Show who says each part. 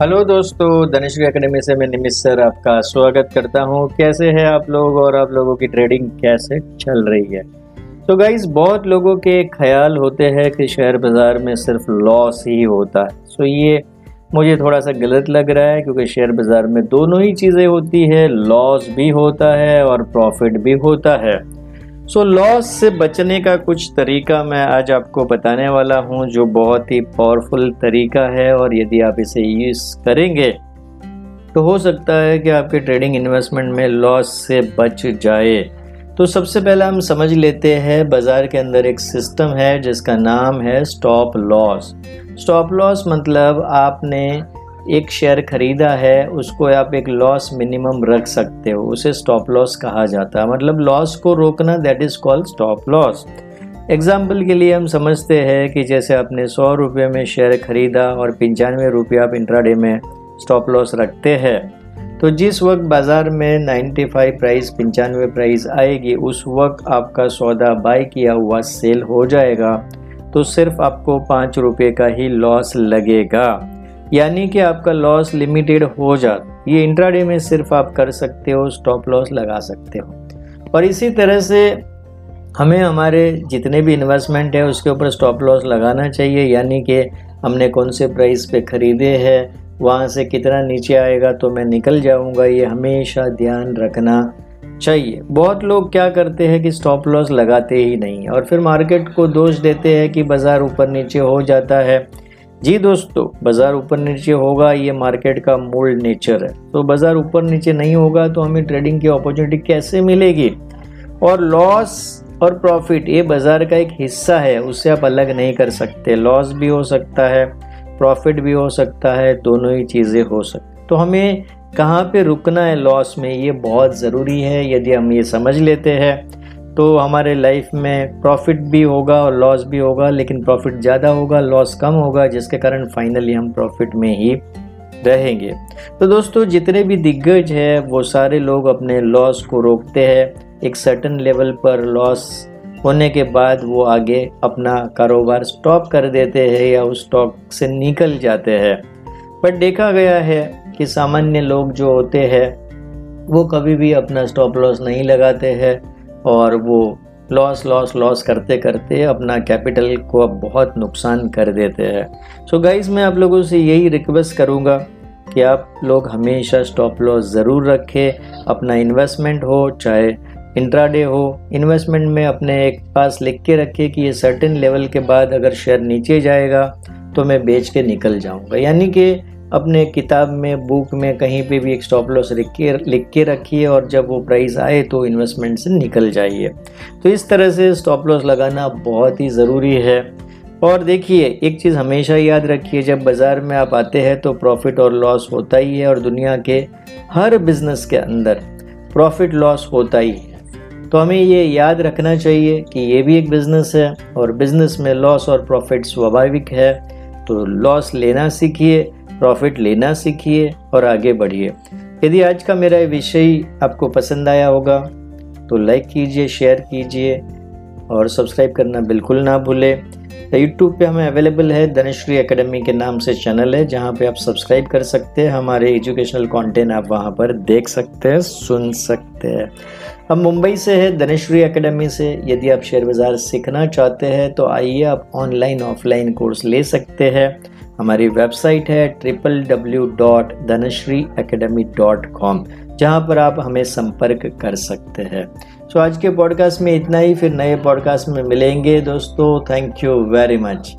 Speaker 1: Hello दोस्तों Dhanushree academy से मैं निमित सर आपका स्वागत करता हूँ। कैसे हैं आप लोग और आप लोगों की ट्रेडिंग कैसे चल रही है? तो गाइज़ बहुत लोगों के ख्याल होते हैं कि शेयर बाज़ार में सिर्फ़ लॉस ही होता है। सो ये मुझे थोड़ा सा गलत लग रहा है क्योंकि शेयर बाज़ार में दोनों ही चीज़ें होती है। लॉस भी होता है और प्रॉफिट भी होता है। सो so, लॉस से बचने का कुछ तरीका मैं आज आपको बताने वाला हूँ जो बहुत ही पावरफुल तरीका है और यदि आप इसे यूज़ करेंगे तो हो सकता है कि आपके ट्रेडिंग इन्वेस्टमेंट में लॉस से बच जाए। तो सबसे पहले हम समझ लेते हैं बाज़ार के अंदर एक सिस्टम है जिसका नाम है स्टॉप लॉस स्टॉप लॉस मतलब आपने एक शेयर खरीदा है, उसको आप एक लॉस मिनिमम रख सकते हो, उसे स्टॉप लॉस कहा जाता है। मतलब लॉस को रोकना that is called stop loss example के लिए हम समझते हैं कि जैसे आपने सौ रुपये में शेयर खरीदा और पंचानवे रुपये आप इंट्राडे में स्टॉप लॉस रखते हैं। तो जिस वक्त बाज़ार में 95 प्राइस पंचानवे प्राइस आएगी, उस वक्त आपका सौदा बाय किया हुआ सेल हो जाएगा। तो सिर्फ़ आपको पाँच रुपये का ही लॉस लगेगा। यानी कि आपका लॉस लिमिटेड हो जाता। ये इंट्राडे में सिर्फ़ आप कर सकते हो स्टॉप लॉस लगा सकते हो। और इसी तरह से हमें हमारे जितने भी इन्वेस्टमेंट है, उसके ऊपर स्टॉप लॉस लगाना चाहिए। यानी कि हमने कौन से प्राइस पे ख़रीदे हैं, वहाँ से कितना नीचे आएगा तो मैं निकल जाऊँगा। ये हमेशा ध्यान रखना चाहिए। बहुत लोग क्या करते हैं कि स्टॉप लॉस लगाते ही नहीं और फिर मार्केट को दोष देते हैं कि बाज़ार ऊपर नीचे हो जाता है। जी दोस्तों, बाज़ार ऊपर नीचे होगा, ये मार्केट का मूल नेचर है। तो बाज़ार ऊपर नीचे नहीं होगा तो हमें ट्रेडिंग की अपॉर्चुनिटी कैसे मिलेगी? और लॉस और प्रॉफिट ये बाज़ार का एक हिस्सा है उससे आप अलग नहीं कर सकते। लॉस भी हो सकता है प्रॉफिट भी हो सकता है, दोनों ही चीज़ें हो सकती तो हमें कहाँ पे रुकना है लॉस में? ये बहुत ज़रूरी है, यदि हम ये समझ लेते हैं। तो हमारे लाइफ में प्रॉफिट भी होगा और लॉस भी होगा, लेकिन प्रॉफिट ज़्यादा होगा लॉस कम होगा, जिसके कारण फाइनली हम प्रॉफिट में ही रहेंगे। तो दोस्तों, जितने भी दिग्गज है, वो सारे लोग अपने लॉस को रोकते हैं। एक सर्टन लेवल पर लॉस होने के बाद वो आगे अपना कारोबार स्टॉप कर देते हैं या उस स्टॉक से निकल जाते हैं। बट देखा गया है कि सामान्य लोग जो होते हैं, वो कभी भी अपना स्टॉप लॉस नहीं लगाते हैं। और वो लॉस लॉस लॉस करते करते अपना कैपिटल को अब बहुत नुकसान कर देते हैं। सो गाइज़ मैं आप लोगों से यही रिक्वेस्ट करूँगा कि आप लोग हमेशा स्टॉप लॉस ज़रूर रखें, अपना इन्वेस्टमेंट हो, चाहे इंट्राडे हो इन्वेस्टमेंट में अपने एक पास लिख के रखें कि ये सर्टेन लेवल के बाद अगर शेयर नीचे जाएगा तो मैं बेच के निकल जाऊँगा। यानी कि अपने किताब में बुक में कहीं पे भी एक स्टॉप लॉस लिख के लिख के रखिए और जब वो प्राइस आए तो इन्वेस्टमेंट से निकल जाइए। तो इस तरह से स्टॉप लॉस लगाना बहुत ही ज़रूरी है। और देखिए, एक चीज़ हमेशा याद रखिए, जब बाज़ार में आप आते हैं तो प्रॉफिट और लॉस होता ही है और दुनिया के हर बिज़नेस के अंदर प्रॉफिट लॉस होता ही है। तो हमें ये याद रखना चाहिए कि ये भी एक बिज़नेस है और बिज़नेस में लॉस और प्रॉफिट स्वाभाविक है। तो लॉस लेना सीखिए प्रॉफिट लेना सीखिए और आगे बढ़िए। यदि आज का मेरा विषय आपको पसंद आया होगा तो लाइक कीजिए शेयर कीजिए और सब्सक्राइब करना बिल्कुल ना भूले। यूट्यूब पे हमें अवेलेबल है, धनश्री एकेडमी के नाम से चैनल है, जहाँ पे आप सब्सक्राइब कर सकते हैं, हमारे एजुकेशनल कंटेंट आप वहाँ पर देख सकते हैं, सुन सकते हैं। हम मुंबई से है, धनश्री एकेडमी से। यदि आप शेयर बाज़ार सीखना चाहते हैं तो आइए आप ऑनलाइन ऑफलाइन कोर्स ले सकते हैं। हमारी वेबसाइट है triple W dot Dhanashree academy dot com जहाँ पर आप हमें संपर्क कर सकते हैं। सो so, आज के पॉडकास्ट में इतना ही फिर नए पॉडकास्ट में मिलेंगे। दोस्तों थैंक यू वेरी मच